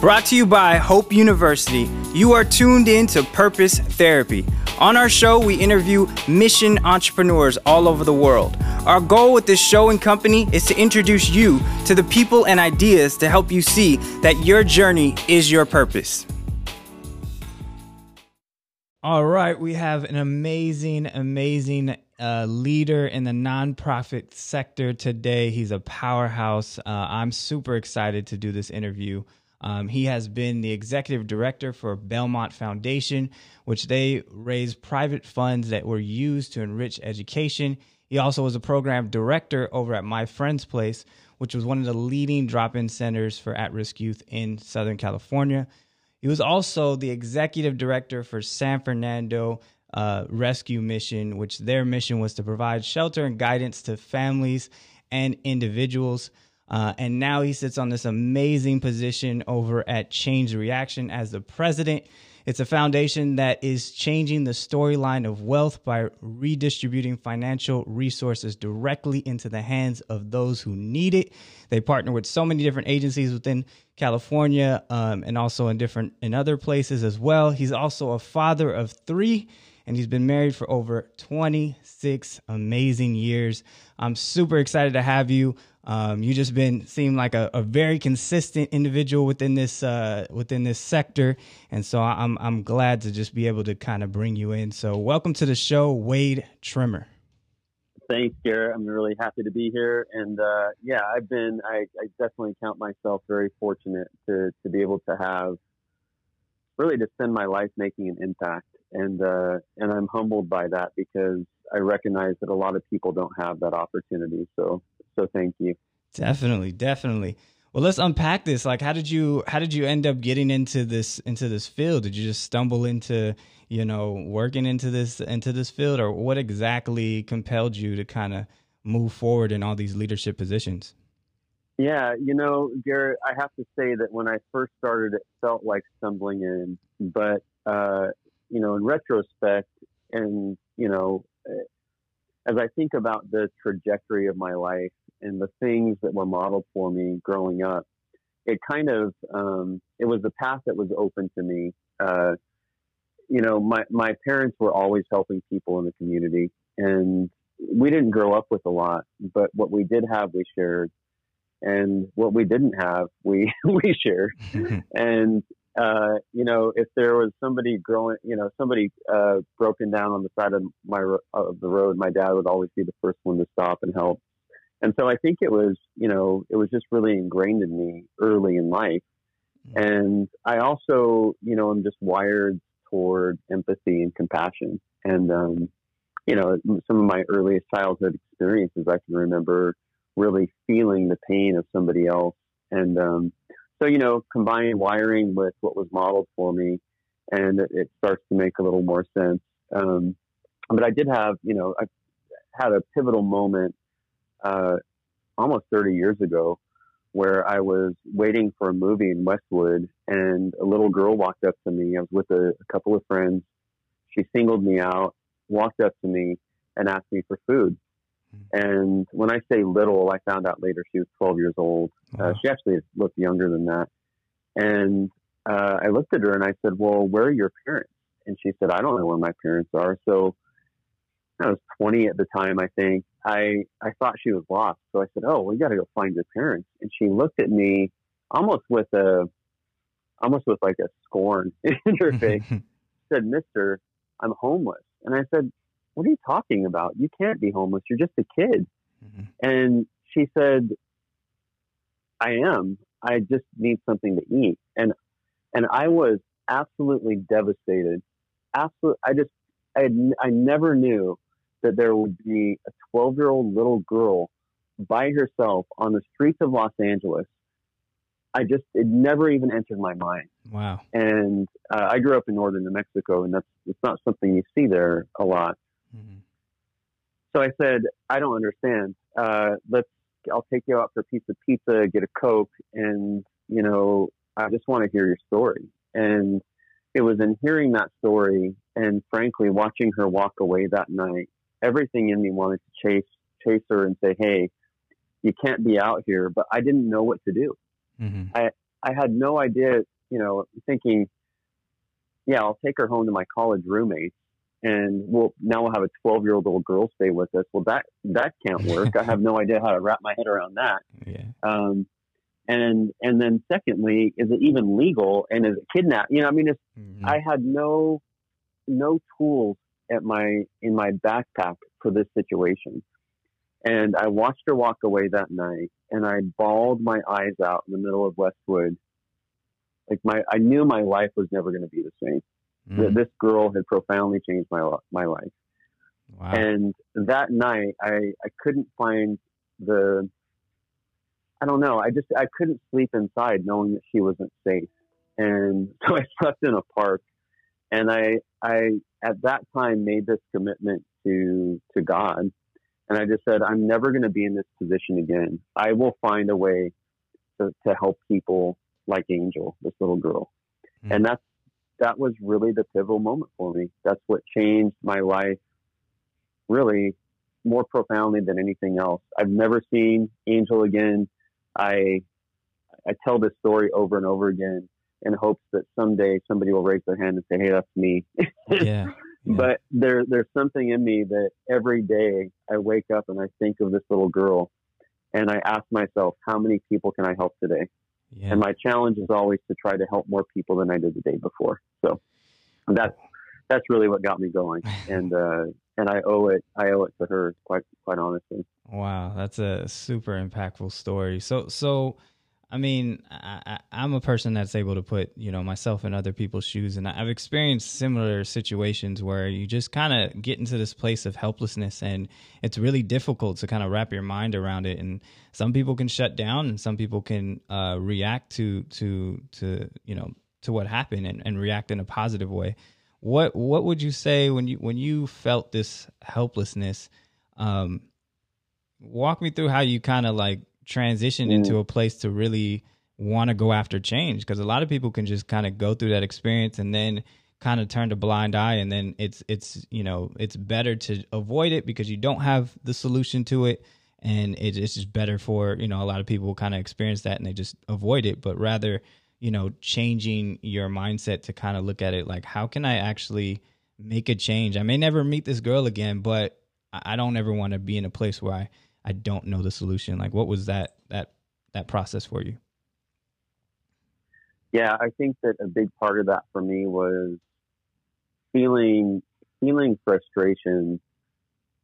Brought to you by Hope University, you are tuned in to Purpose Therapy. On our show, we interview mission entrepreneurs all over the world. Our goal with this show and company is to introduce you to the people and ideas to help you see that your journey is your purpose. All right, we have an amazing, amazing uh, leader in the nonprofit sector today. He's a powerhouse. Uh, I'm super excited to do this interview. Um, he has been the executive director for Belmont Foundation, which they raise private funds that were used to enrich education. He also was a program director over at My Friend's Place, which was one of the leading drop in centers for at risk youth in Southern California. He was also the executive director for San Fernando uh, Rescue Mission, which their mission was to provide shelter and guidance to families and individuals. Uh, and now he sits on this amazing position over at Change Reaction as the president. It's a foundation that is changing the storyline of wealth by redistributing financial resources directly into the hands of those who need it. They partner with so many different agencies within California um, and also in different in other places as well. He's also a father of three and he's been married for over 26 amazing years. I'm super excited to have you. Um, you just been seem like a, a, very consistent individual within this uh, within this sector, and so I'm I'm glad to just be able to kind of bring you in. So welcome to the show, Wade Trimmer. Thanks, Garrett. I'm really happy to be here, and uh, yeah, I've been I, I definitely count myself very fortunate to to be able to have really to spend my life making an impact, and uh, and I'm humbled by that because I recognize that a lot of people don't have that opportunity. So so thank you. Definitely, definitely. Well, let's unpack this. Like, how did you how did you end up getting into this into this field? Did you just stumble into you know working into this into this field, or what exactly compelled you to kind of move forward in all these leadership positions? Yeah, you know, Garrett, I have to say that when I first started, it felt like stumbling in, but uh, you know, in retrospect, and you know, as I think about the trajectory of my life and the things that were modeled for me growing up, it kind of um, it was the path that was open to me. Uh, you know, my my parents were always helping people in the community, and we didn't grow up with a lot, but what we did have, we shared, and what we didn't have, we we shared, and uh, you know, if there was somebody growing, you know, somebody uh, broken down on the side of my of the road, my dad would always be the first one to stop and help. And so I think it was, you know, it was just really ingrained in me early in life. Mm-hmm. And I also, you know, I'm just wired toward empathy and compassion. And, um, you know, some of my earliest childhood experiences, I can remember really feeling the pain of somebody else. And, um, so, you know, combine wiring with what was modeled for me, and it, it starts to make a little more sense. Um, but I did have, you know, I had a pivotal moment uh, almost 30 years ago where I was waiting for a movie in Westwood, and a little girl walked up to me. I was with a, a couple of friends. She singled me out, walked up to me, and asked me for food. And when I say little, I found out later she was 12 years old. Uh, wow. Uh, she actually looked younger than that. And uh, I looked at her and I said, Well, where are your parents? And she said, I don't know where my parents are. So I was 20 at the time, I think. I, I thought she was lost. So I said, Oh, we got to go find your parents. And she looked at me almost with a, almost with like a scorn in her face. said, Mister, I'm homeless. And I said, what are you talking about? You can't be homeless. You're just a kid. Mm-hmm. And she said, I am. I just need something to eat. And, and I was absolutely devastated. Absolutely. I just, I, I never knew that there would be a 12 year old little girl by herself on the streets of Los Angeles. I just, it never even entered my mind. Wow. And uh, I grew up in northern New Mexico, and that's, it's not something you see there a lot. Mm-hmm. So I said, I don't understand. Uh, let's, I'll take you out for a piece of pizza, get a Coke, and, you know, I just want to hear your story. And it was in hearing that story and frankly, watching her walk away that night, everything in me wanted to chase, chase her and say, Hey, you can't be out here, but I didn't know what to do. Mm-hmm. I, I had no idea, you know, thinking, yeah, I'll take her home to my college roommates and we'll now we'll have a 12 year old little girl stay with us. Well, that, that can't work. I have no idea how to wrap my head around that. Yeah. Um, and, and then secondly, is it even legal? And is it kidnap? You know, I mean, it's, Mhm. I had no, no tools at my, in my backpack for this situation. And I watched her walk away that night and I bawled my eyes out in the middle of Westwood. Like my, I knew my life was never going to be the same. That Mhm. This girl had profoundly changed my, my life. Wow. And that night, I, I couldn't find the, I don't know, I just, I couldn't sleep inside knowing that she wasn't safe. And so I slept in a park and I, I, at that time made this commitment to, to God. And I just said, I'm never going to be in this position again. I will find a way to, to help people like Angel, this little girl. Mhm. And that's, that was really the pivotal moment for me. That's what changed my life really more profoundly than anything else. I've never seen Angel again. I I tell this story over and over again in hopes that someday somebody will raise their hand and say, "Hey, that's me." yeah. yeah. But there there's something in me that every day I wake up and I think of this little girl, and I ask myself, "How many people can I help today?" yeah. And my challenge is always to try to help more people than I did the day before. So that's that's really what got me going, and uh, and I owe it I owe it to her quite quite honestly. Wow, that's a super impactful story. So, so, I mean, I, I'm a person that's able to put, you know, myself in other people's shoes, and I've experienced similar situations where you just kind of get into this place of helplessness, and it's really difficult to kind of wrap your mind around it. And some people can shut down, and some people can uh, react to to to you know to what happened and, and react in a positive way. What what would you say when you when you felt this helplessness? Um, walk me through how you kind of like transition into mm. a place to really want to go after change because a lot of people can just kind of go through that experience and then kind of turn a blind eye and then it's it's you know it's better to avoid it because you don't have the solution to it and it, it's just better for you know a lot of people kind of experience that and they just avoid it. But rather you know changing your mindset to kind of look at it like how can i actually make a change? I may never meet this girl again but I don't ever want to be in a place where i i don't know the solution like what was that that that process for you Yeah, I think that a big part of that for me was feeling feeling frustration.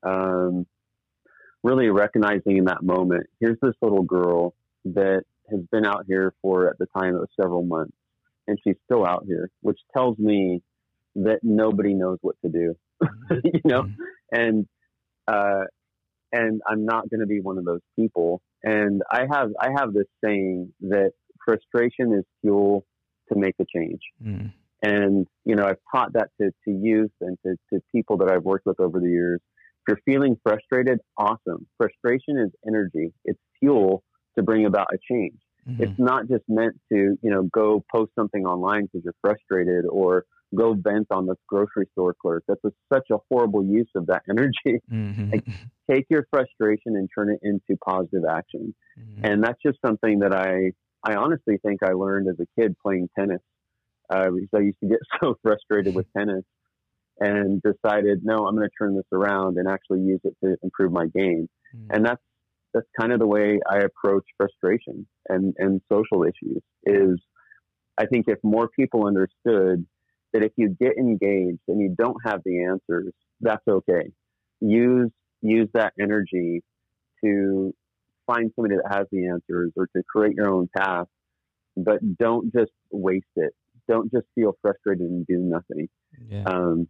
Um, really recognizing in that moment, here's this little girl that has been out here for at the time it was several months, and she's still out here, which tells me that nobody knows what to do. you know, and uh, and I'm not going to be one of those people. And I have I have this saying that frustration is fuel to make a change. Mm. And you know, I've taught that to, to youth and to, to people that I've worked with over the years. If you're feeling frustrated, awesome. Frustration is energy. It's fuel to bring about a change. Mhm. It's not just meant to, you know, go post something online because you're frustrated or go vent on this grocery store clerk. That's a, such a horrible use of that energy. Mhm. Like- Take your frustration and turn it into positive action. Mhm. And that's just something that I, I honestly think I learned as a kid playing tennis. Uh, because I used to get so frustrated with tennis and decided, no, I'm going to turn this around and actually use it to improve my game. Mhm. And that's, that's kind of the way I approach frustration and, and social issues is I think if more people understood that if you get engaged and you don't have the answers, that's okay. Use, use that energy to find somebody that has the answers or to create your own path, but don't just waste it. Don't just feel frustrated and do nothing. yeah. Um,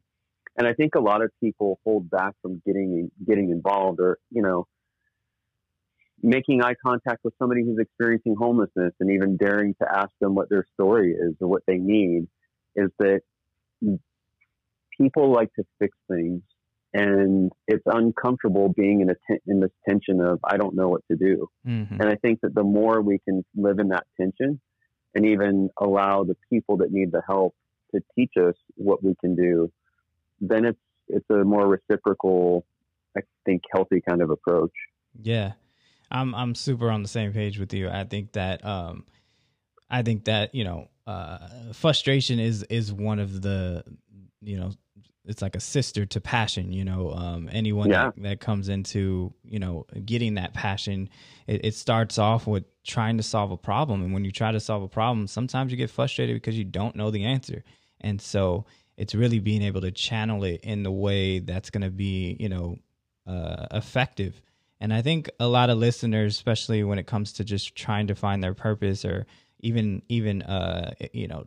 and I think a lot of people hold back from getting getting involved, or you know, making eye contact with somebody who's experiencing homelessness, and even daring to ask them what their story is or what they need. Is that people like to fix things, and it's uncomfortable being in a ten- in this tension of I don't know what to do. Mhm. And I think that the more we can live in that tension and even allow the people that need the help to teach us what we can do, then it's it's a more reciprocal, I think, healthy kind of approach. Yeah. I'm I'm super on the same page with you. I think that um I think that you know, uh, frustration is is one of the you know it's like a sister to passion you know um, anyone yeah. that, that, comes into you know getting that passion it, it, starts off with trying to solve a problem and when you try to solve a problem sometimes you get frustrated because you don't know the answer and so it's really being able to channel it in the way that's going to be you know uh, effective and i think a lot of listeners especially when it comes to just trying to find their purpose or even even uh, you know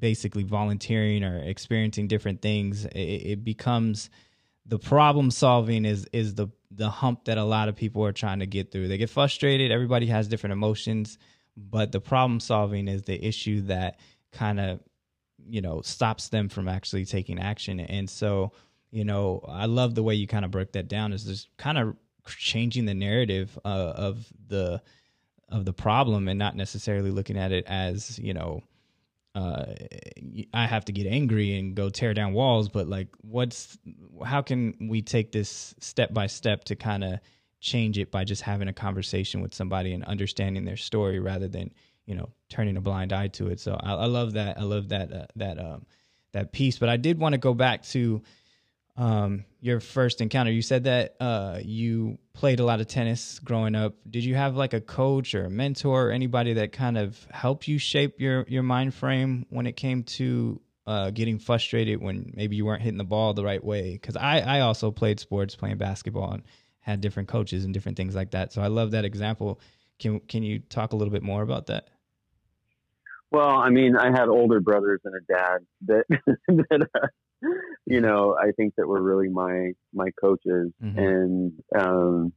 basically volunteering or experiencing different things, it, it becomes the problem solving is is the the hump that a lot of people are trying to get through. They get frustrated. Everybody has different emotions, but the problem solving is the issue that kind of you know stops them from actually taking action. And so, you know, I love the way you kind of broke that down. Is just kind of changing the narrative uh, of the of the problem and not necessarily looking at it as you know uh, I have to get angry and go tear down walls, but like, what's how can we take this step by step to kind of change it by just having a conversation with somebody and understanding their story rather than you know turning a blind eye to it. So I, I love that. I love that uh, that um, that piece. But I did want to go back to um, your first encounter. You said that uh, you played a lot of tennis growing up. Did you have like a coach or a mentor or anybody that kind of helped you shape your your mind frame when it came to uh, getting frustrated when maybe you weren't hitting the ball the right way? Because I I also played sports, playing basketball, and had different coaches and different things like that. So I love that example. Can can you talk a little bit more about that? Well, I mean, I had older brothers and a dad that that uh, you know, I think that were really my my coaches mm-hmm. and um,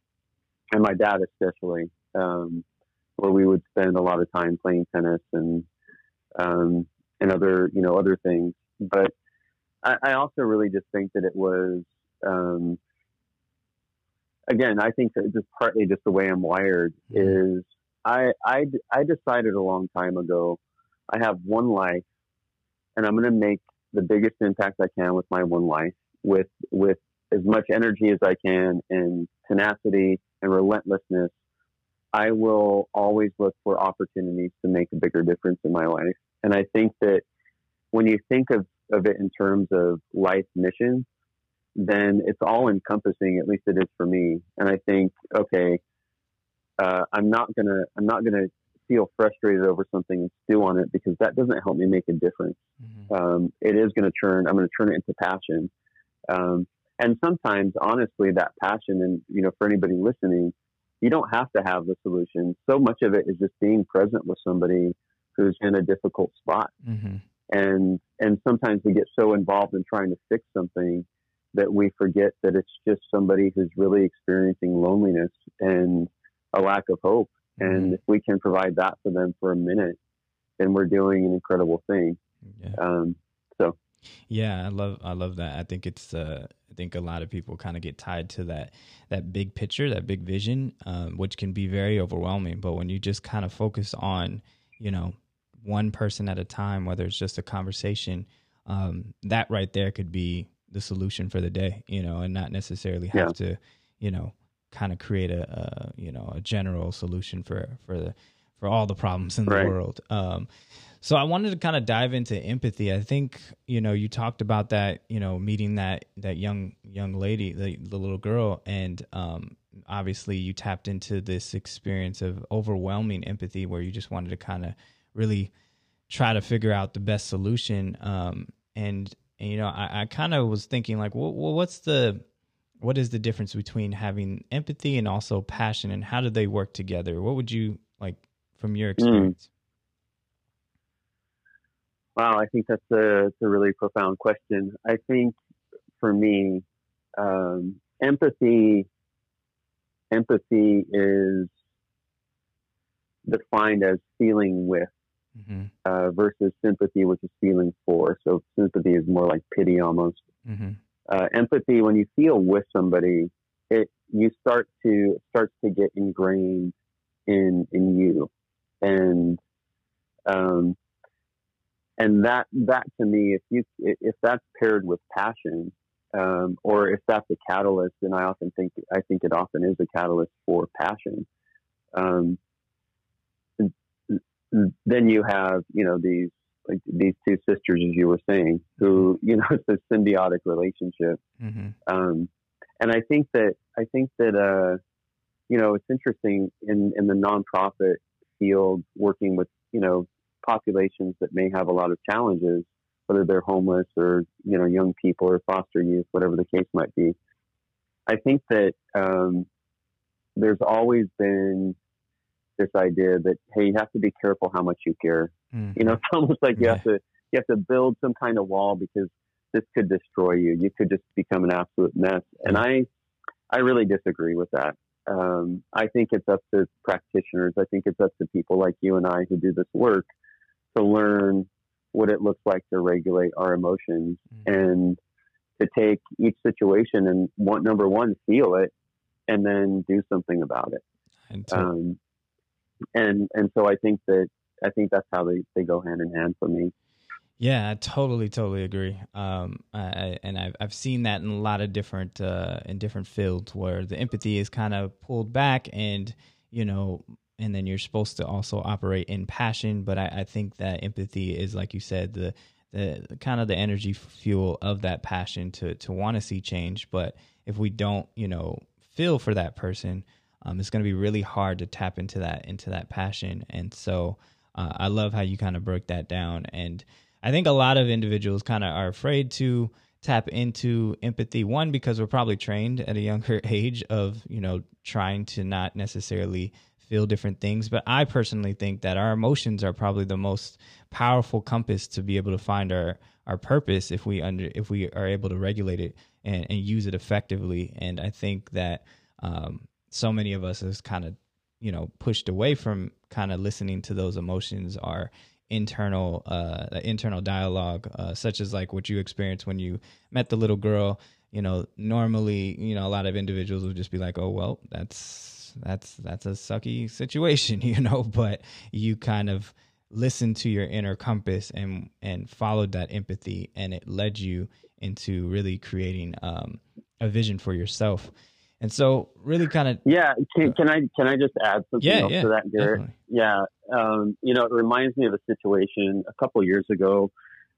and my dad especially, um, where we would spend a lot of time playing tennis and um, and other you know other things. But I, I also really just think that it was um, again, I think that just partly just the way I'm wired mm-hmm. is I, I I decided a long time ago I have one life and I'm going to make the biggest impact I can with my one life, with with as much energy as I can and tenacity and relentlessness. I will always look for opportunities to make a bigger difference in my life. And I think that when you think of, of it in terms of life mission, then it's all encompassing, at least it is for me. And I think, okay, uh, I'm not gonna, I'm not gonna feel frustrated over something and stew on it because that doesn't help me make a difference. Mm-hmm. Um, it is going to turn, I'm going to turn it into passion. Um, and sometimes, honestly, that passion, and you know, for anybody listening, you don't have to have the solution. So much of it is just being present with somebody who's in a difficult spot. Mm-hmm. And and sometimes we get so involved in trying to fix something that we forget that it's just somebody who's really experiencing loneliness and a lack of hope. And if we can provide that for them for a minute, then we're doing an incredible thing. Yeah. Um, so. Yeah, I love I love that. I think it's uh, I think a lot of people kind of get tied to that that big picture, that big vision, um, which can be very overwhelming. But when you just kind of focus on, you know, one person at a time, whether it's just a conversation, um, that right there could be the solution for the day, you know, and not necessarily have yeah. to, you know, kind of create a, a, you know a general solution for for the for all the problems in right. the world. Um, so I wanted to kind of dive into empathy. I think you know you talked about that you know meeting that that young young lady the, the little girl and um, obviously you tapped into this experience of overwhelming empathy where you just wanted to kind of really try to figure out the best solution um, and, and you know I, I kind of was thinking like well, well what's the what is the difference between having empathy and also passion and how do they work together what would you like from your hmm. experience mm. wow i think that's a, a really profound question i think for me um, empathy empathy is defined as feeling with mm-hmm. uh, versus sympathy which is feeling for so sympathy is more like pity almost mm-hmm uh, empathy when you feel with somebody it you start to starts to get ingrained in in you. And um and that that to me if you if that's paired with passion um, or if that's a catalyst and i often think i think it often is a catalyst for passion um, then you have you know these like these two sisters, as you were saying, who you know it's a symbiotic relationship. Mm-hmm. Um, and I think that I think that uh, you know it's interesting in in the nonprofit field, working with you know populations that may have a lot of challenges, whether they're homeless or you know young people or foster youth, whatever the case might be. I think that um, there's always been this idea that hey, you have to be careful how much you care. Mm-hmm. You know, it's almost like you yeah. have to you have to build some kind of wall because this could destroy you. You could just become an absolute mess. And I I really disagree with that. Um, I think it's up to practitioners. I think it's up to people like you and I who do this work to learn what it looks like to regulate our emotions mm-hmm. and to take each situation and want number one, feel it and then do something about it. And, um, and, and so I think that, I think that's how they, they go hand in hand for me. Yeah, I totally, totally agree. Um, I, and I've I've seen that in a lot of different uh, in different fields where the empathy is kind of pulled back, and you know, and then you're supposed to also operate in passion. But I, I think that empathy is, like you said, the the kind of the energy fuel of that passion to to want to see change. But if we don't, you know, feel for that person, um, it's going to be really hard to tap into that into that passion. And so, uh, I love how you kind of broke that down. And I think a lot of individuals kind of are afraid to tap into empathy. One because we're probably trained at a younger age of you know trying to not necessarily feel different things. But I personally think that our emotions are probably the most powerful compass to be able to find our our purpose if we under if we are able to regulate it and, and use it effectively. And I think that um, so many of us has kind of you know pushed away from kind of listening to those emotions our internal uh internal dialogue uh, such as like what you experienced when you met the little girl you know normally you know a lot of individuals would just be like oh well that's that's that's a sucky situation, you know, but you kind of listened to your inner compass and and followed that empathy and it led you into really creating um, a vision for yourself. And so really kind of Yeah, can, can I can I just add something yeah, else yeah, to that, Garrett? Definitely. Yeah. Um, you know, it reminds me of a situation a couple years ago.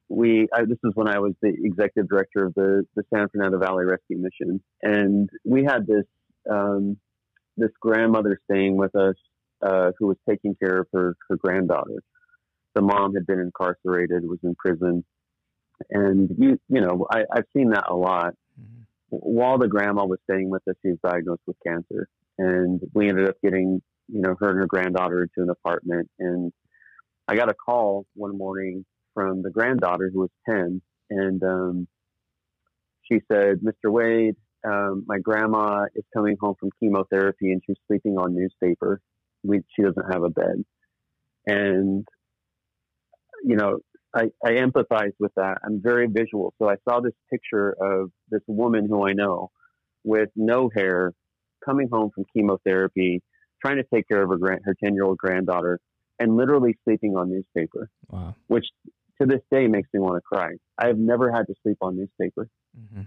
We I, this is when I was the executive director of the the San Fernando Valley Rescue Mission, and we had this um, this grandmother staying with us uh, who was taking care of her, her granddaughter. The mom had been incarcerated, was in prison. And you, you know, I, I've seen that a lot. While the grandma was staying with us, she was diagnosed with cancer. And we ended up getting, you know, her and her granddaughter into an apartment. And I got a call one morning from the granddaughter who was 10. And um, she said, Mr. Wade, um, my grandma is coming home from chemotherapy and she's sleeping on newspaper. We, she doesn't have a bed. And, you know, I, I empathize with that. I'm very visual. So I saw this picture of this woman who I know with no hair coming home from chemotherapy, trying to take care of her, grand, her 10 year old granddaughter and literally sleeping on newspaper, wow. which to this day makes me want to cry. I have never had to sleep on newspaper. Mm-hmm.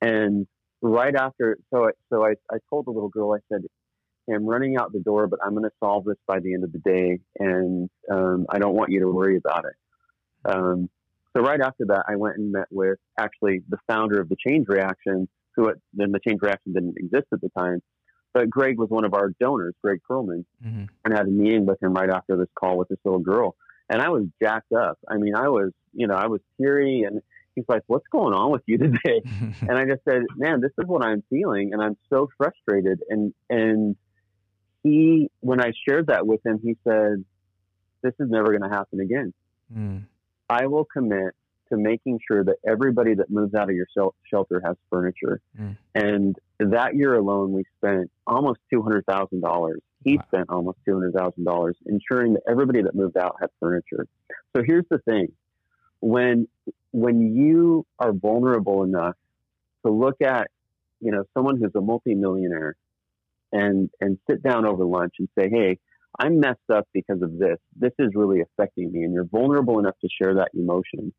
And right after, so I, so I, I told the little girl, I said, I'm running out the door, but I'm going to solve this by the end of the day. And um, I don't want you to worry about it. Um, so right after that, I went and met with actually the founder of the Change Reaction, who then the Change Reaction didn't exist at the time. But Greg was one of our donors, Greg Perlman, mm-hmm. and I had a meeting with him right after this call with this little girl. And I was jacked up. I mean, I was, you know, I was teary and he's like, "What's going on with you today?" and I just said, "Man, this is what I'm feeling, and I'm so frustrated." And and he, when I shared that with him, he said, "This is never going to happen again. Mm. I will commit to making sure that everybody that moves out of your shelter has furniture." Mm. And that year alone, we spent almost two hundred thousand dollars. He wow. spent almost two hundred thousand dollars ensuring that everybody that moved out had furniture. So here's the thing: when when you are vulnerable enough to look at, you know, someone who's a multimillionaire and, and sit down over lunch and say, Hey, I'm messed up because of this. This is really affecting me. And you're vulnerable enough to share that emotion.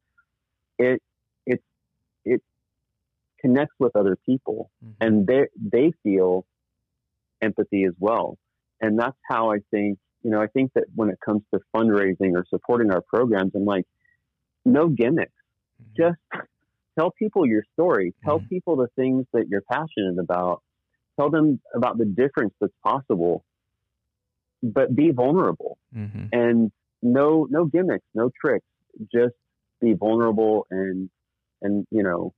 It, it, it connects with other people mm-hmm. and they, they feel empathy as well. And that's how I think you know, I think that when it comes to fundraising or supporting our programs, I'm like, no gimmicks. Mm-hmm. Just tell people your story. Tell mm-hmm. people the things that you're passionate about. Tell them about the difference that's possible. But be vulnerable mm-hmm. and no no gimmicks, no tricks. Just be vulnerable and and you know,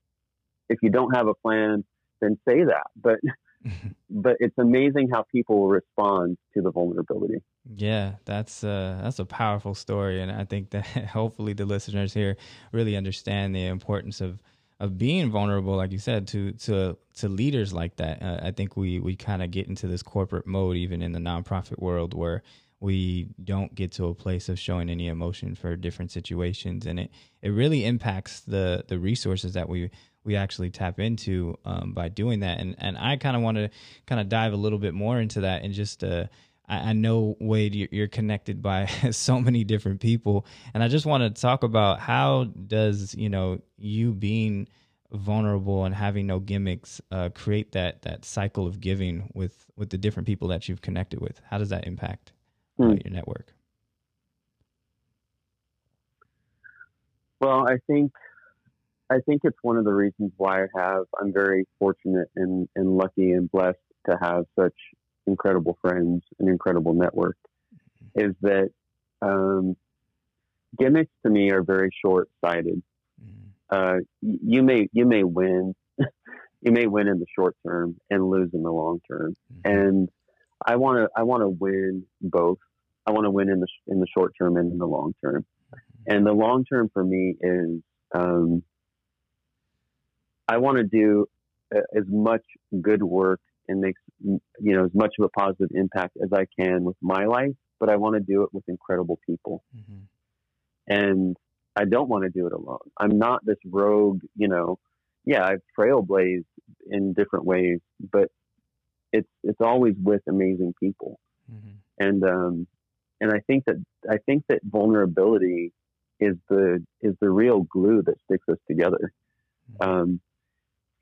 if you don't have a plan, then say that. But but it's amazing how people respond to the vulnerability. Yeah, that's uh, that's a powerful story, and I think that hopefully the listeners here really understand the importance of of being vulnerable, like you said, to to to leaders like that. Uh, I think we we kind of get into this corporate mode, even in the nonprofit world, where we don't get to a place of showing any emotion for different situations, and it it really impacts the the resources that we we actually tap into um, by doing that. And and I kind of want to kind of dive a little bit more into that and just. Uh, I, know Wade, you're connected by so many different people, and I just want to talk about how does you know you being vulnerable and having no gimmicks uh, create that that cycle of giving with with the different people that you've connected with. How does that impact uh, hmm. your network? Well, I think I think it's one of the reasons why I have. I'm very fortunate and, and lucky and blessed to have such incredible friends, an incredible network. Is that um, gimmicks to me are very short sighted. Mm. Uh, you may you may win, you may win in the short term and lose in the long term. Mm-hmm. And I want to I want to win both. I want to win in the in the short term and in the long term. Mm-hmm. And the long term for me is um, I want to do uh, as much good work and make you know as much of a positive impact as I can with my life, but I want to do it with incredible people. Mm-hmm. And I don't want to do it alone. I'm not this rogue, you know. Yeah, I've trailblazed in different ways, but it's it's always with amazing people. Mm-hmm. And um, and I think that I think that vulnerability is the is the real glue that sticks us together. Mm-hmm. Um,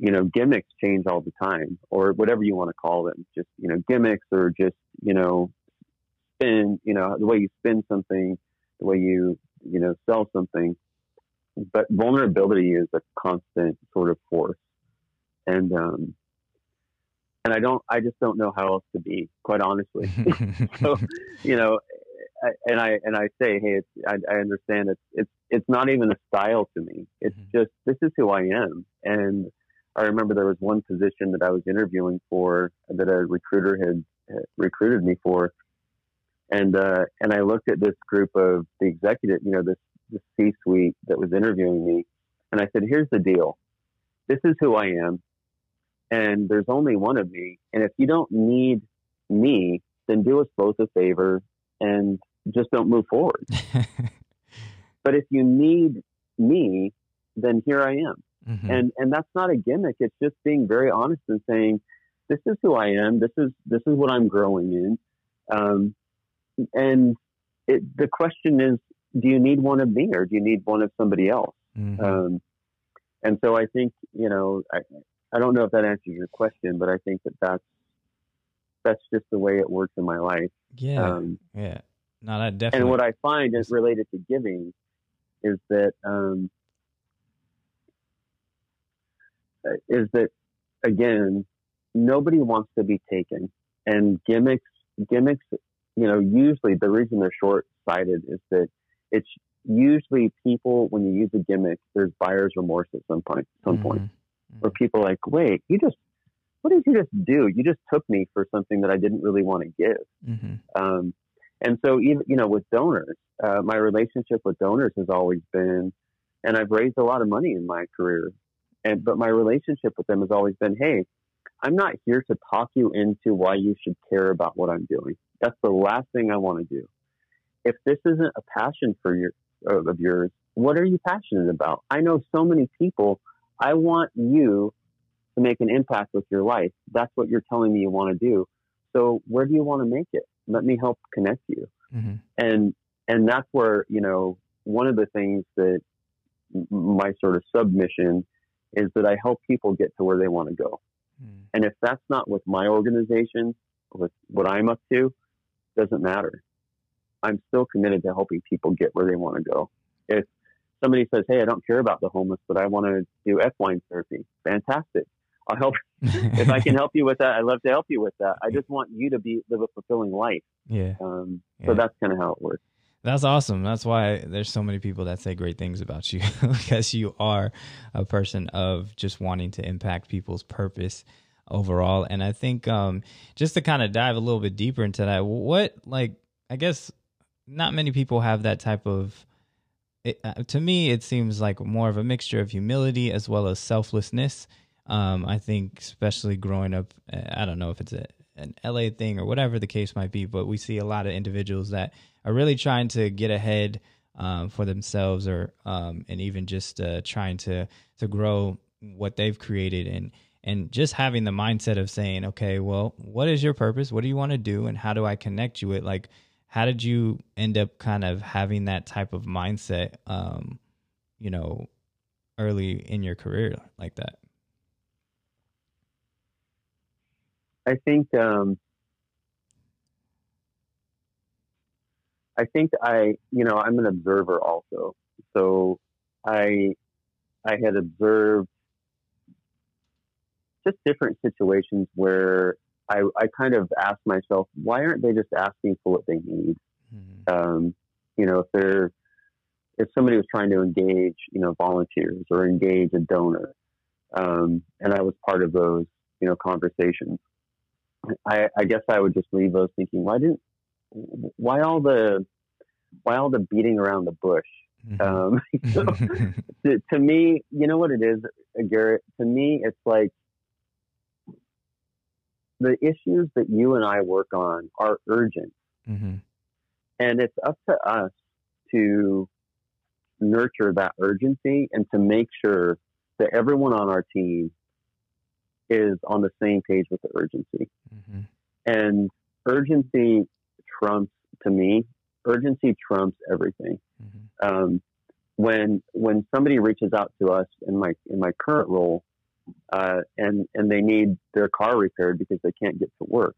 you know, gimmicks change all the time or whatever you want to call them. Just, you know, gimmicks or just, you know, spin, you know, the way you spin something, the way you, you know, sell something. But vulnerability is a constant sort of force. And, um, and I don't, I just don't know how else to be, quite honestly. so, you know, and I and I say, hey, it's, I, I, understand it's it's it's not even a style to me. It's mm-hmm. just this is who I am, and I remember there was one position that I was interviewing for that a recruiter had recruited me for, and uh, and I looked at this group of the executive, you know, this the C-suite that was interviewing me, and I said, "Here's the deal. This is who I am, and there's only one of me. And if you don't need me, then do us both a favor and just don't move forward. but if you need me, then here I am." Mm-hmm. And and that's not a gimmick. It's just being very honest and saying, this is who I am. This is this is what I'm growing in. Um, and it, the question is, do you need one of me or do you need one of somebody else? Mm-hmm. Um, and so I think you know I I don't know if that answers your question, but I think that that's that's just the way it works in my life. Yeah. Um, yeah. No, that definitely. And what I find is related to giving is that um, is that again, nobody wants to be taken, and gimmicks gimmicks. You know, usually the reason they're short sighted is that it's usually people when you use a gimmick, there's buyer's remorse at some point. Some mm-hmm. point, mm-hmm. where people are like, wait, you just what did you just do? You just took me for something that I didn't really want to give. Mm-hmm. Um, and so, even you know, with donors, uh, my relationship with donors has always been, and I've raised a lot of money in my career and but my relationship with them has always been, hey, I'm not here to talk you into why you should care about what I'm doing. That's the last thing I want to do. If this isn't a passion for your of yours, what are you passionate about? I know so many people. I want you to make an impact with your life. That's what you're telling me you want to do. So where do you want to make it? Let me help connect you. Mm-hmm. And and that's where you know one of the things that my sort of submission is that I help people get to where they want to go. Mm. And if that's not with my organization, with what I'm up to, doesn't matter. I'm still committed to helping people get where they want to go. If somebody says, "Hey, I don't care about the homeless, but I want to do equine therapy," fantastic. I'll help if I can help you with that. I'd love to help you with that. I just want you to be live a fulfilling life. Yeah. Um, Yeah. So that's kind of how it works. That's awesome. That's why there's so many people that say great things about you because you are a person of just wanting to impact people's purpose overall. And I think um, just to kind of dive a little bit deeper into that, what like I guess not many people have that type of. It, uh, to me, it seems like more of a mixture of humility as well as selflessness. Um, I think, especially growing up, uh, I don't know if it's a, an LA thing or whatever the case might be, but we see a lot of individuals that are really trying to get ahead um, for themselves or um, and even just uh, trying to to grow what they've created and and just having the mindset of saying okay well what is your purpose? What do you want to do? And how do i connect you with like how did you end up kind of having that type of mindset um you know early in your career like that? I think um, I think I you know I'm an observer also. So I I had observed just different situations where I, I kind of asked myself, why aren't they just asking for what they need? mm-hmm. Um, you know, if they're if somebody was trying to engage, you know, volunteers or engage a donor, um, and I was part of those, you know, conversations, I, I guess I would just leave those thinking, why didn't, why all the, why all the beating around the bush? Mm-hmm. Um, so, to, to me, you know what it is, Garrett. To me, it's like the issues that you and I work on are urgent, mm-hmm. and it's up to us to nurture that urgency and to make sure that everyone on our team is on the same page with the urgency. Mm-hmm. And urgency trumps, to me, urgency trumps everything. Mm-hmm. Um, when when somebody reaches out to us in my in my current role, uh, and and they need their car repaired because they can't get to work,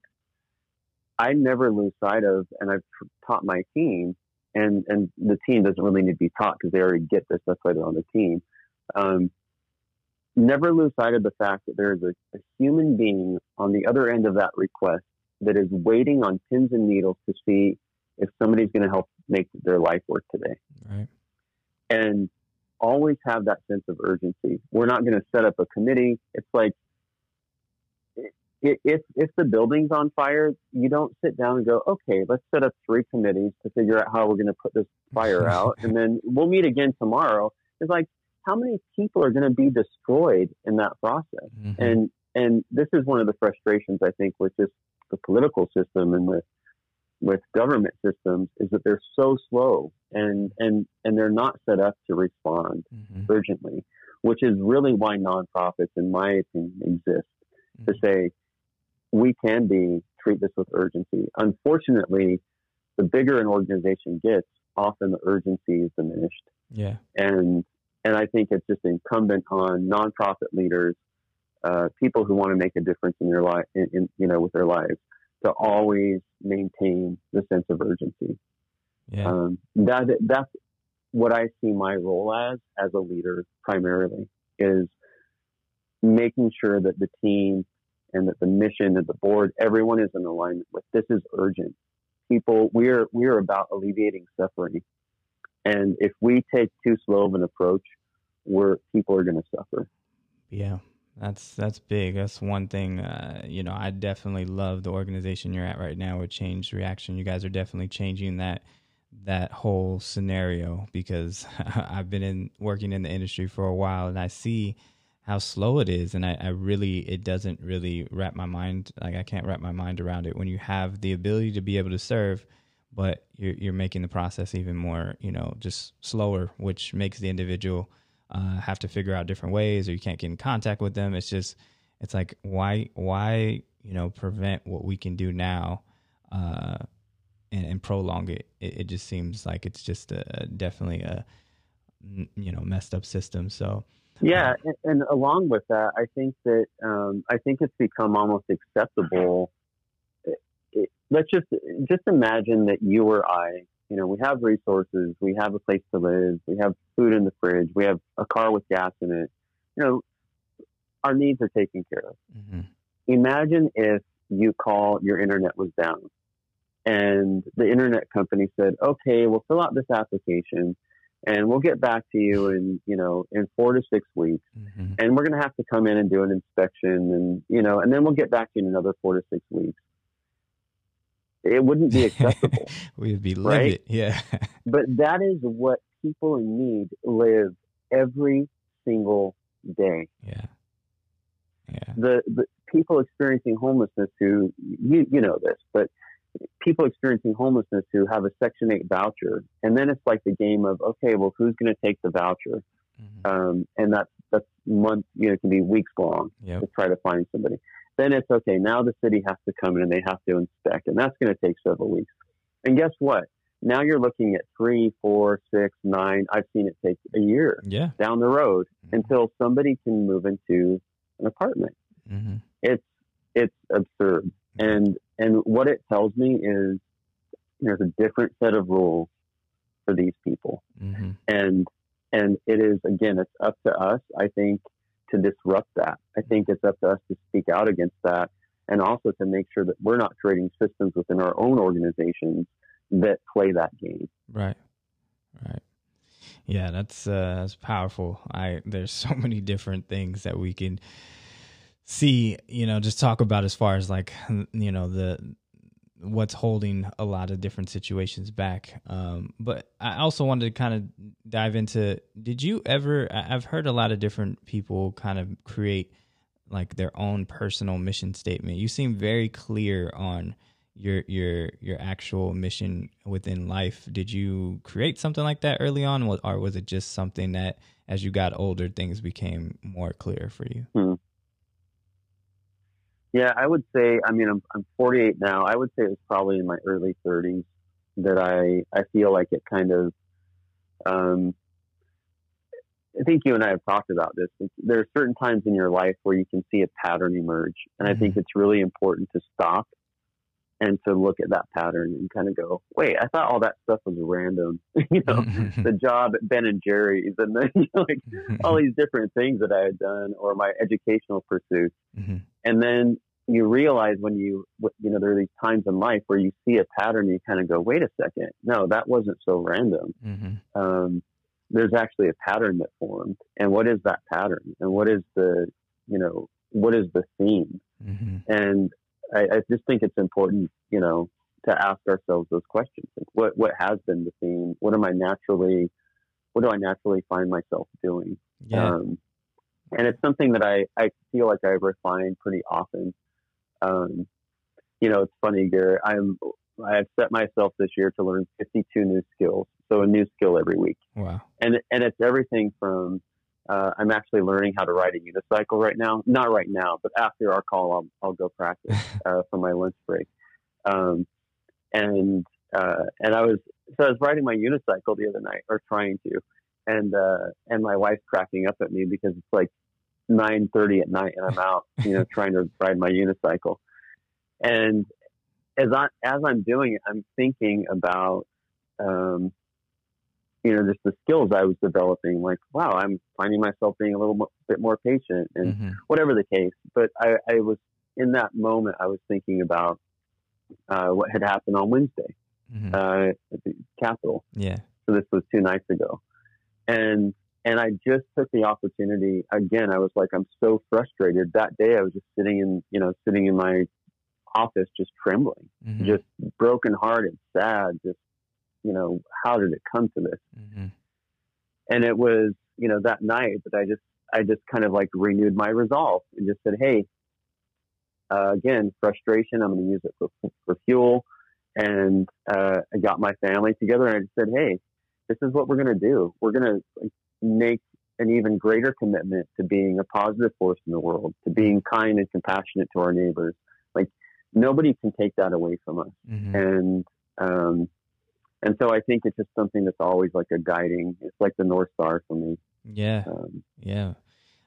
I never lose sight of, and I've taught my team, and and the team doesn't really need to be taught because they already get this. That's why they're on the team. Um, never lose sight of the fact that there is a, a human being on the other end of that request that is waiting on pins and needles to see if somebody's going to help make their life work today. Right. And always have that sense of urgency. We're not going to set up a committee. It's like if if the building's on fire, you don't sit down and go, okay, let's set up three committees to figure out how we're going to put this fire out, and then we'll meet again tomorrow. It's like how many people are going to be destroyed in that process? Mm-hmm. And and this is one of the frustrations I think with just the political system and with with government systems is that they're so slow and and and they're not set up to respond mm-hmm. urgently, which is really why nonprofits, in my opinion, exist mm-hmm. to say we can be treat this with urgency. Unfortunately, the bigger an organization gets, often the urgency is diminished. Yeah, and and I think it's just incumbent on nonprofit leaders, uh, people who want to make a difference in their life, in, in, you know, with their lives, to always maintain the sense of urgency. Yeah, um, that that's what I see my role as as a leader primarily is making sure that the team and that the mission and the board, everyone is in alignment with this is urgent. People, we're we're about alleviating suffering, and if we take too slow of an approach, we're people are going to suffer. Yeah, that's that's big. That's one thing. Uh, you know, I definitely love the organization you're at right now with Change Reaction. You guys are definitely changing that that whole scenario because I've been in working in the industry for a while and I see how slow it is and I, I, really it doesn't really wrap my mind like I can't wrap my mind around it when you have the ability to be able to serve but you're you're making the process even more you know just slower which makes the individual uh, have to figure out different ways or you can't get in contact with them it's just it's like why why you know prevent what we can do now uh, and, and, prolong it. it. it just seems like it's just a, definitely a you know messed up system so yeah, and, along with that, I think that um, I think it's become almost acceptable. It, let's just just imagine that you or I you know, we have resources, we have a place to live, we have food in the fridge, we have a car with gas in it. You know, our needs are taken care of. Mm-hmm. Imagine if you call your internet was down and the internet company said, okay, we'll fill out this application and we'll get back to you in, you know, in four to six weeks. Mm-hmm. And we're going to have to come in and do an inspection and, you know, and then we'll get back to you in another four to six weeks. It wouldn't be acceptable. We'd be livid. Right? Yeah. but that is what people in need live every single day. Yeah. Yeah. The, the people experiencing homelessness who you you know this, but people experiencing homelessness who have a Section 8 voucher. And then it's like the game of, okay, well, who's going to take the voucher? Mm-hmm. Um, and that's, that's months, you know, it can be weeks long yep. to try to find somebody. Then it's okay. Now the city has to come in and they have to inspect, and that's going to take several weeks. And guess what? Now you're looking at three, four, six, nine. I've seen it take a year yeah. down the road mm-hmm. until somebody can move into an apartment. Mm-hmm. It's it's absurd. And and what it tells me is there's a different set of rules for these people. Mm-hmm. And and it is again, it's up to us, I think, to disrupt that. I think it's up to us to speak out against that and also to make sure that we're not creating systems within our own organizations that play that game. Right. Right. Yeah, that's uh, that's powerful. I there's so many different things that we can see, you know, just talk about as far as like, you know, the what's holding a lot of different situations back. Um, but I also wanted to kind of dive into did you ever, I've heard a lot of different people kind of create like their own personal mission statement. You seem very clear on your your your actual mission within life. Did you create something like that early on, or was it just something that as you got older, things became more clear for you? Hmm. Yeah, I would say. I mean, I'm I'm 48 now. I would say it was probably in my early 30s that I I feel like it kind of. Um, I think you and I have talked about this. There are certain times in your life where you can see a pattern emerge, and mm-hmm. I think mm-hmm. it's really important to stop and to look at that pattern and kind of go, "Wait, I thought all that stuff was random." you know, the job at Ben and Jerry's, and then you know, like all these different things that I had done, or my educational pursuits, mm-hmm. and then you realize when you, you know, there are these times in life where you see a pattern and you kind of go, wait a second. No, that wasn't so random. Mm-hmm. Um, there's actually a pattern that formed. And what is that pattern? And what is the, you know, what is the theme? Mm-hmm. And I, I, just think it's important, you know, to ask ourselves those questions. Like what, what has been the theme? What am I naturally, what do I naturally find myself doing? Yeah. Um, and it's something that I, I feel like I refine pretty often. Um, you know, it's funny, Garrett. I'm I've set myself this year to learn 52 new skills, so a new skill every week. Wow. And and it's everything from uh, I'm actually learning how to ride a unicycle right now. Not right now, but after our call, I'll I'll go practice uh, for my lunch break. Um, and uh, and I was so I was riding my unicycle the other night, or trying to, and uh, and my wife's cracking up at me because it's like 9:30 at night and I'm out, you know, trying to ride my unicycle. And as I as I'm doing it, I'm thinking about um, you know, just the skills I was developing. Like, wow, I'm finding myself being a little more, bit more patient, and mm-hmm. whatever the case. But I, I, was in that moment. I was thinking about uh, what had happened on Wednesday mm-hmm. uh, at the Capitol. Yeah. So this was two nights ago, and and I just took the opportunity again. I was like, I'm so frustrated. That day I was just sitting in, you know, sitting in my office, just trembling, mm-hmm. just brokenhearted, sad, just, you know, how did it come to this? Mm-hmm. And it was, you know, that night that I just, I just kind of like renewed my resolve and just said, Hey, uh, again, frustration. I'm going to use it for, for fuel. And, uh, I got my family together and I just said, Hey, this is what we're going to do. We're going to make an even greater commitment to being a positive force in the world, to being kind and compassionate to our neighbors. Like nobody can take that away from us. Mm-hmm. And, um, and so I think it's just something that's always like a guiding, it's like the North Star for me. Yeah. Um, yeah.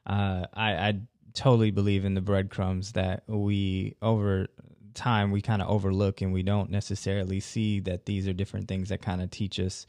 Uh, I, I totally believe in the breadcrumbs that we over time we kind of overlook and we don't necessarily see that these are different things that kind of teach us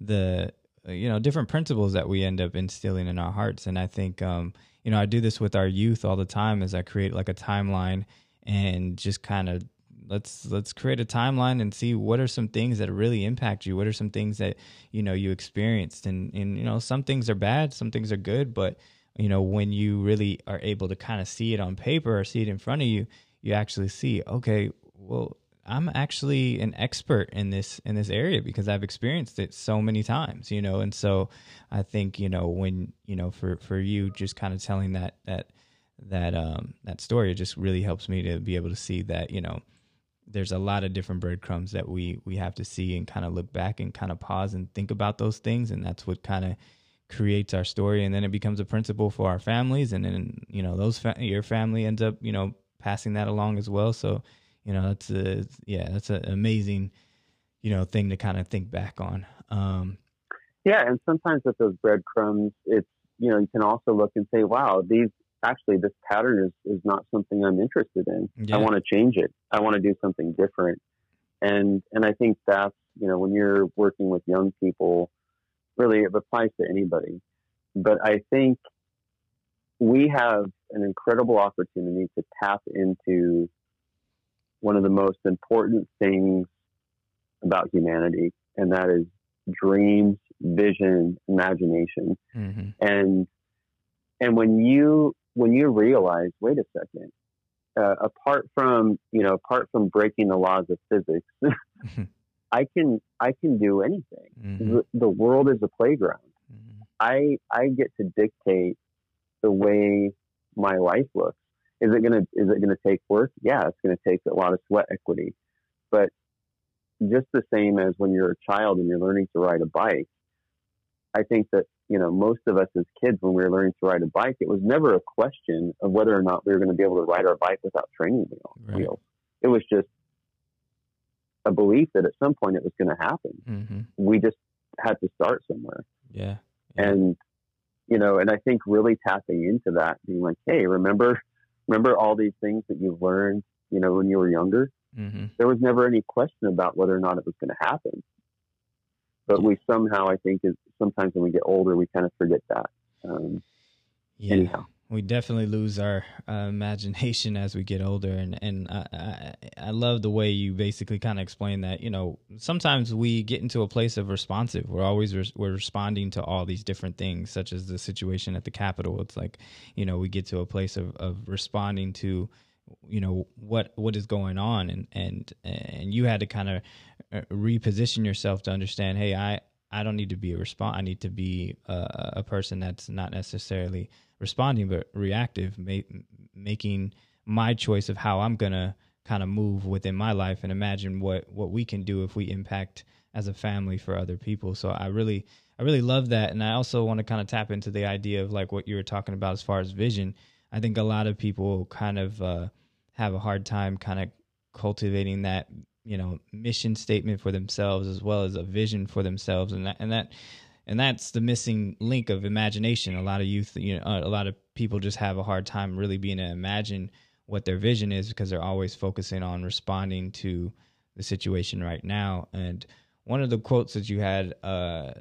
the you know different principles that we end up instilling in our hearts. And i think um, you know i do this with our youth all the time as i create like a timeline and just kind of let's let's create a timeline and see what are some things that really impact you. What are some things that you know you experienced? And and you know some things are bad some things are good but you know when you really are able to kind of see it on paper or see it in front of you you actually see okay well i'm actually an expert in this in this area because i've experienced it so many times you know? And so i think you know when you know for for you just kind of telling that that that um that story it just really helps me to be able to see that you know there's a lot of different breadcrumbs that we we have to see and kind of look back and kind of pause and think about those things and that's what kind of creates our story. And then it becomes a principle for our families and then you know those fa- your family ends up you know passing that along as well. So you know that's a yeah that's an amazing you know thing to kind of think back on um yeah and sometimes with those breadcrumbs it's you know you can also look and say wow these actually this pattern is, is not something I'm interested in. Yeah. I want to change it. I want to do something different. And and I think that's, you know, when you're working with young people, really it applies to anybody. But I think we have an incredible opportunity to tap into one of the most important things about humanity, and that is dreams, vision, imagination. Mm-hmm. And and when you when you realize, wait a second, uh, apart from you know, apart from breaking the laws of physics, I can I can do anything. Mm-hmm. The, the, world is a playground. Mm-hmm. I I get to dictate the way my life looks. Is it gonna is it gonna take work? Yeah, it's gonna take a lot of sweat equity, but just the same as when you're a child and you're learning to ride a bike, I think that you know, most of us as kids, when we were learning to ride a bike, it was never a question of whether or not we were going to be able to ride our bike without training wheel, right. wheels. It was just a belief that at some point it was going to happen. Mm-hmm. We just had to start somewhere. Yeah. yeah. And, you know, and I think really tapping into that, being like, hey, remember, remember all these things that you've learned, you know, when you were younger? Mm-hmm. There was never any question about whether or not it was going to happen but we somehow I think is sometimes when we get older we kind of forget that. Um, yeah. Anyhow. We definitely lose our uh, imagination as we get older, and and I, I, I love the way you basically kind of explain that. You know, sometimes we get into a place of responsive. We're always we're responding to all these different things, such as the situation at the Capitol. It's like, you know, we get to a place of of responding to you know what what is going on and and and you had to kind of uh, reposition yourself to understand hey i i don't need to be a respond i need to be a, a person that's not necessarily responding but reactive ma- making my choice of how i'm gonna kind of move within my life and imagine what what we can do if we impact as a family for other people. So i really i really love that. And i also want to kind of tap into the idea of like what you were talking about as far as vision. I think a lot of people kind of uh, have a hard time kind of cultivating that you know mission statement for themselves as well as a vision for themselves. And that and that and that's the missing link of imagination a lot of youth you know a lot of people just have a hard time really being to imagine what their vision is because they're always focusing on responding to the situation right now and one of the quotes that you had uh,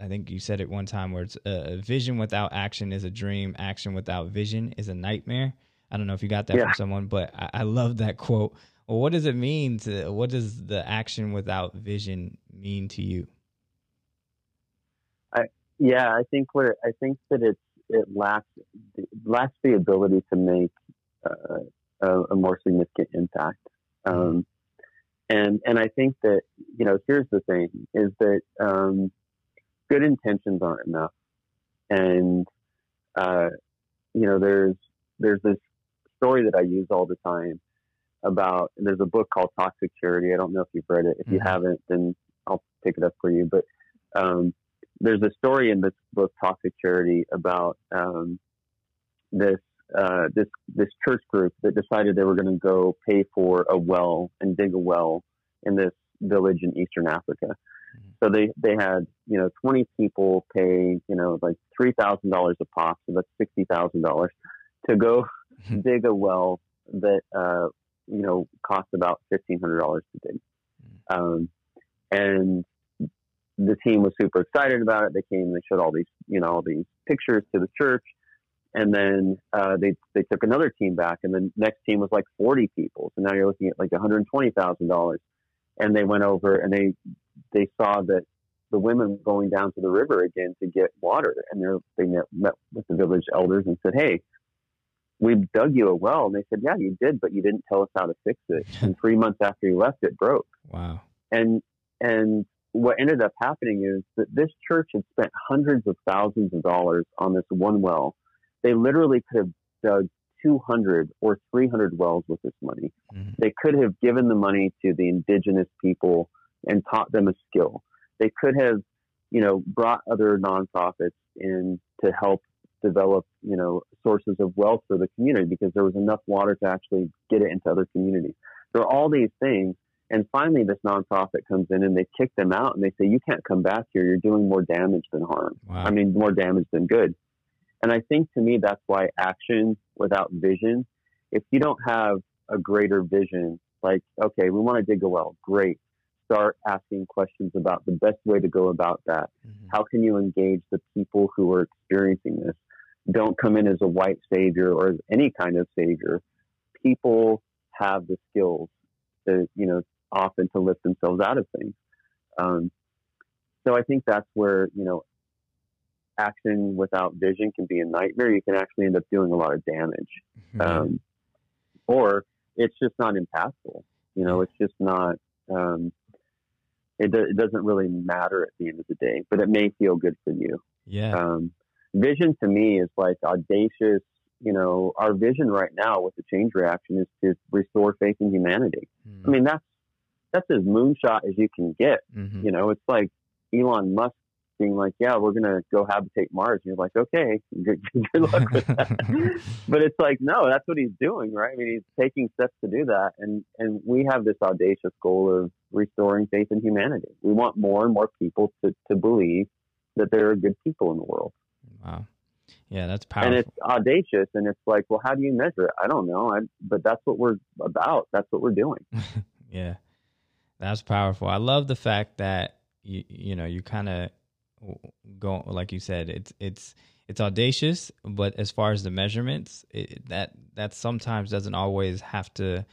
I think you said it one time where it's uh, vision without action is a dream, action without vision is a nightmare. I don't know if you got that yeah. from someone, but I, I love that quote. Well, what does it mean to what does the action without vision mean to you? Yeah, I think what it, I think that it's it lacks it lacks the ability to make uh, a, a, more significant impact. Mm-hmm. Um, and and I think that you know here's the thing is that um, good intentions aren't enough. And, uh, you know, there's, there's this story that I use all the time about, there's a book called Toxic Charity. I don't know if you've read it. If mm-hmm. you haven't, then I'll pick it up for you. But, um, there's a story in this book, Toxic Charity, about, um, this, uh, this, this church group that decided they were going to go pay for a well and dig a well in this village in Eastern Africa. So they, they had, you know, 20 people pay, you know, like $3,000 a pop. So that's $60,000 to go dig a well that, uh, you know, cost about fifteen hundred dollars to dig. Mm. Um, and the team was super excited about it. They came, they showed all these, you know, all these pictures to the church, and then uh, they they took another team back, and the next team was like forty people. So now you're looking at like one hundred twenty thousand dollars. And they went over and they they saw that the women going down to the river again to get water, and they met, met with the village elders and said, "Hey, we dug you a well." And they said, "Yeah, you did, but you didn't tell us how to fix it." and three months after you left, it broke. Wow. And and what ended up happening is that this church had spent hundreds of thousands of dollars on this one well. They literally could have dug 200 or 300 wells with this money. Mm-hmm. They could have given the money to the indigenous people and taught them a skill. They could have, you know, brought other nonprofits in to help develop, you know, sources of wealth for the community because there was enough water to actually get it into other communities. There are all these things. And finally, this nonprofit comes in and they kick them out and they say, you can't come back here. You're doing more damage than harm. Wow. I mean, more damage than good. And I think to me, that's why action without vision, if you don't have a greater vision, like, okay, we want to dig a well, great. Start asking questions about the best way to go about that. Mm-hmm. How can you engage the people who are experiencing this? Don't come in as a white savior or as any kind of savior. People have the skills to, you know, often to lift themselves out of things. Um, so I think that's where, you know, action without vision can be a nightmare. You can actually end up doing a lot of damage. Mm-hmm. Um, or it's just not impactful. You know, it's just not, um, it, do, it, doesn't really matter at the end of the day, but it may feel good for you. Yeah. Um, vision to me is like audacious. You know, our vision right now with the change reaction is to restore faith in humanity. Mm-hmm. I mean, that's, that's as moonshot as you can get. Mm-hmm. You know, it's like Elon Musk being like, yeah, we're going to go habitate Mars. And you're like, okay, good, good luck with that. but it's like, no, that's what he's doing, right? I mean, he's taking steps to do that. And, and we have this audacious goal of restoring faith in humanity. We want more and more people to, to believe that there are good people in the world. Wow. Yeah, that's powerful. And it's audacious. And it's like, well, how do you measure it? I don't know. I, but that's what we're about. That's what we're doing. yeah. That's powerful. I love the fact that you, you know, you kind of go like you said it's it's it's audacious but as far as the measurements it, that that sometimes doesn't always have to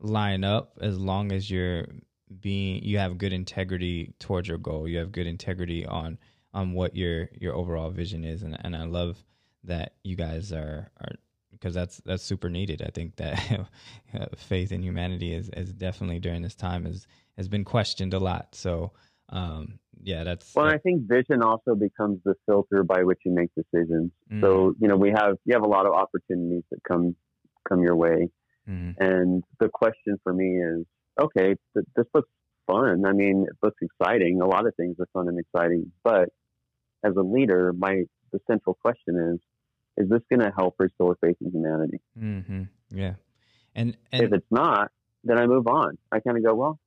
line up as long as you're being you have good integrity towards your goal you have good integrity on on what your your overall vision is and and I love that you guys are are because that's that's super needed. I think that faith in humanity is is definitely during this time has has been questioned a lot. So um, yeah, that's well. I think vision also becomes the filter by which you make decisions. Mm. So you know, we have you have a lot of opportunities that come come your way, mm. and the question for me is, okay, th- this looks fun. I mean, it looks exciting. A lot of things are fun and exciting, but as a leader, my the central question is, is this going to help restore faith in humanity? Mm-hmm. Yeah, and, and if it's not, then I move on. I kind of go, well,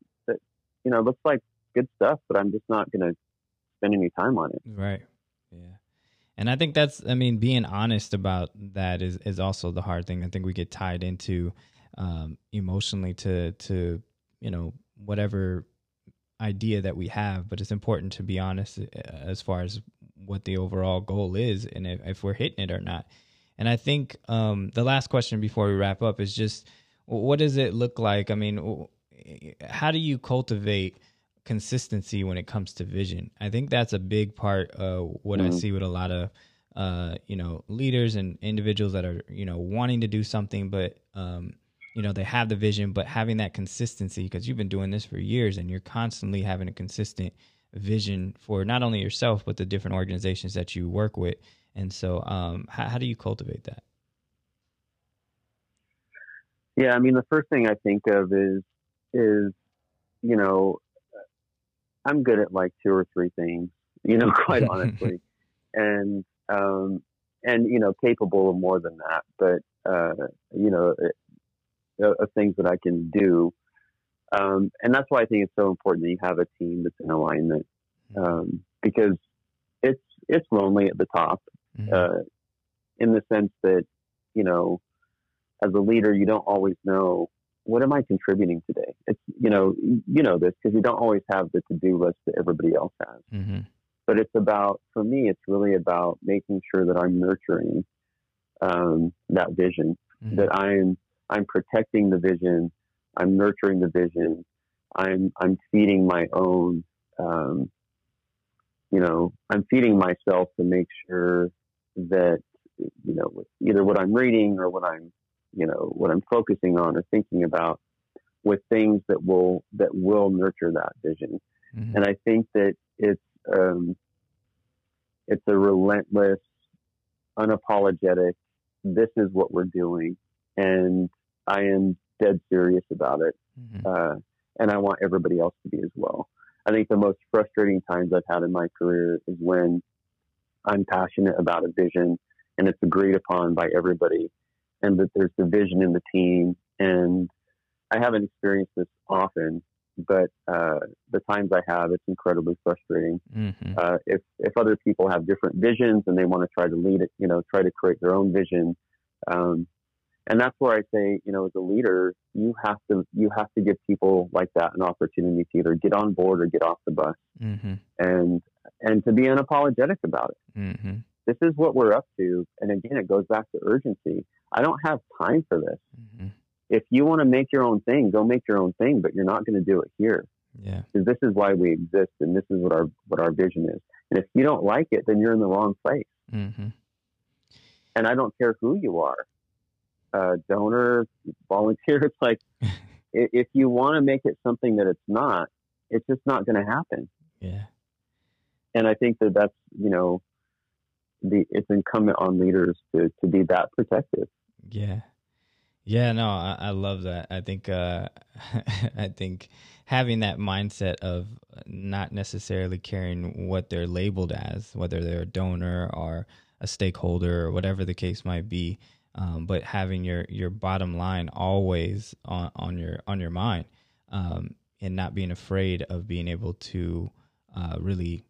you know, looks like good stuff, but I'm just not going to spend any time on it. Right. Yeah. And I think that's, I mean, being honest about that is, is also the hard thing. I think we get tied into um, emotionally to, to, you know, whatever idea that we have, but it's important to be honest uh, as far as what the overall goal is and if, if we're hitting it or not. And I think um, the last question before we wrap up is just what does it look like? I mean, how do you cultivate consistency when it comes to vision. I think that's a big part of what mm-hmm. I see with a lot of uh, you know leaders and individuals that are you know wanting to do something, but um, you know they have the vision, but having that consistency because you've been doing this for years and you're constantly having a consistent vision for not only yourself but the different organizations that you work with. And so, um, how, how do you cultivate that? Yeah, I mean, the first thing I think of is is you know I'm good at like two or three things, you know, quite honestly, and um, and you know, capable of more than that. But uh, you know, uh, of things that I can do, um, and that's why I think it's so important that you have a team that's in alignment, um, because it's it's lonely at the top, mm-hmm. uh, in the sense that you know, as a leader, you don't always know what am I contributing today? It's you know you know this because you don't always have the to do list that everybody else has. Mm-hmm. But it's about for me, it's really about making sure that I'm nurturing um, that vision, mm-hmm. that I'm I'm protecting the vision, I'm nurturing the vision, I'm I'm feeding my own. Um, you know, I'm feeding myself to make sure that you know either what I'm reading or what I'm you know what I'm focusing on or thinking about with things that will that will nurture that vision. Mm-hmm. And I think that it's um, it's a relentless, unapologetic. This is what we're doing, and I am dead serious about it. Mm-hmm. Uh, and I want everybody else to be as well. I think the most frustrating times I've had in my career is when I'm passionate about a vision and it's agreed upon by everybody and that there's division in the team. And I haven't experienced this often, but uh, the times I have, it's incredibly frustrating. Mm-hmm. Uh, if if other people have different visions and they want to try to lead it, you know, try to create their own vision, um, and that's where I say, you know, as a leader, you have to you have to give people like that an opportunity to either get on board or get off the bus, mm-hmm. and and to be unapologetic about it. Mm-hmm. This is what we're up to, and again, it goes back to urgency. I don't have time for this. Mm-hmm. If you want to make your own thing, go make your own thing, but you're not going to do it here. Yeah. Because this is why we exist, and this is what our what our vision is. And if you don't like it, then you're in the wrong place. Mm-hmm. And I don't care who you are, uh, donor, volunteer. It's like if you want to make it something that it's not, it's just not going to happen. Yeah. And I think that that's you know the it's incumbent on leaders to to be that protective. Yeah. Yeah, no, I, I love that. I think uh, I think having that mindset of not necessarily caring what they're labeled as, whether they're a donor or a stakeholder or whatever the case might be, um, but having your your bottom line always on, on your on your mind, um, and not being afraid of being able to uh, really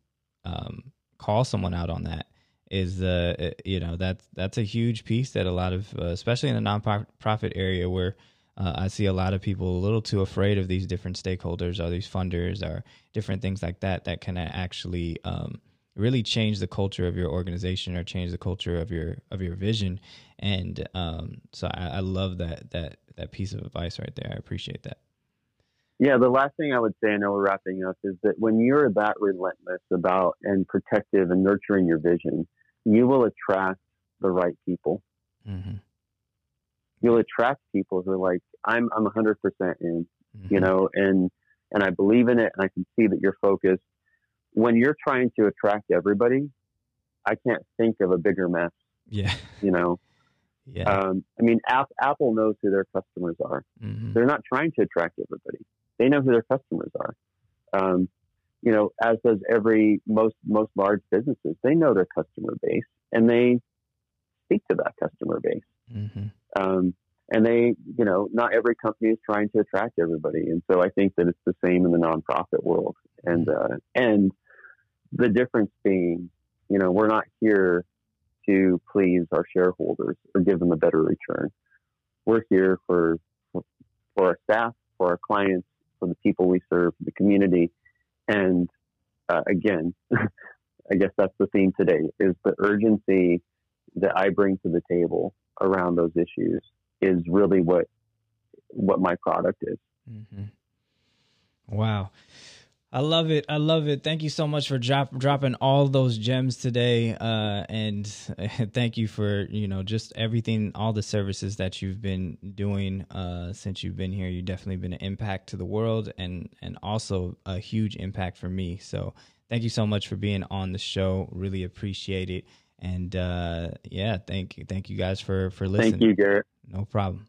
um, call someone out on that is uh, uh, you know that's that's a huge piece that a lot of uh, especially in the nonprofit area where uh, I see a lot of people a little too afraid of these different stakeholders or these funders or different things like that that can actually um, really change the culture of your organization or change the culture of your of your vision. And um, so I, I love that that that piece of advice right there. I appreciate that. Yeah, the last thing I would say, I know we're wrapping up, is that when you're that relentless about and protective and nurturing your vision, you will attract the right people. Mm-hmm. You'll attract people who are like, I'm, I'm 100% in, mm-hmm. you know, and, and I believe in it and I can see that you're focused. When you're trying to attract everybody, I can't think of a bigger mess. Yeah. You know, yeah. Um, I mean, App, Apple knows who their customers are. Mm-hmm. They're not trying to attract everybody. They know who their customers are. Um, you know, as does every most most large businesses. They know their customer base and they speak to that customer base. Mm-hmm. Um, and they, you know, not every company is trying to attract everybody, and so I think that it's the same in the nonprofit world. And uh, and the difference being, you know, we're not here to please our shareholders or give them a better return. We're here for for our staff, for our clients, for the people we serve, the community, and uh, again, I guess that's the theme today is the urgency that I bring to the table around those issues is really what what my product is. Mm-hmm. Wow. I love it. I love it. Thank you so much for drop, dropping all those gems today, uh, and thank you for you know just everything, all the services that you've been doing uh, since you've been here. You've definitely been an impact to the world, and and also a huge impact for me. So thank you so much for being on the show. Really appreciate it, and uh, yeah, thank you, thank you guys for for listening. Thank you, Garrett. No problem.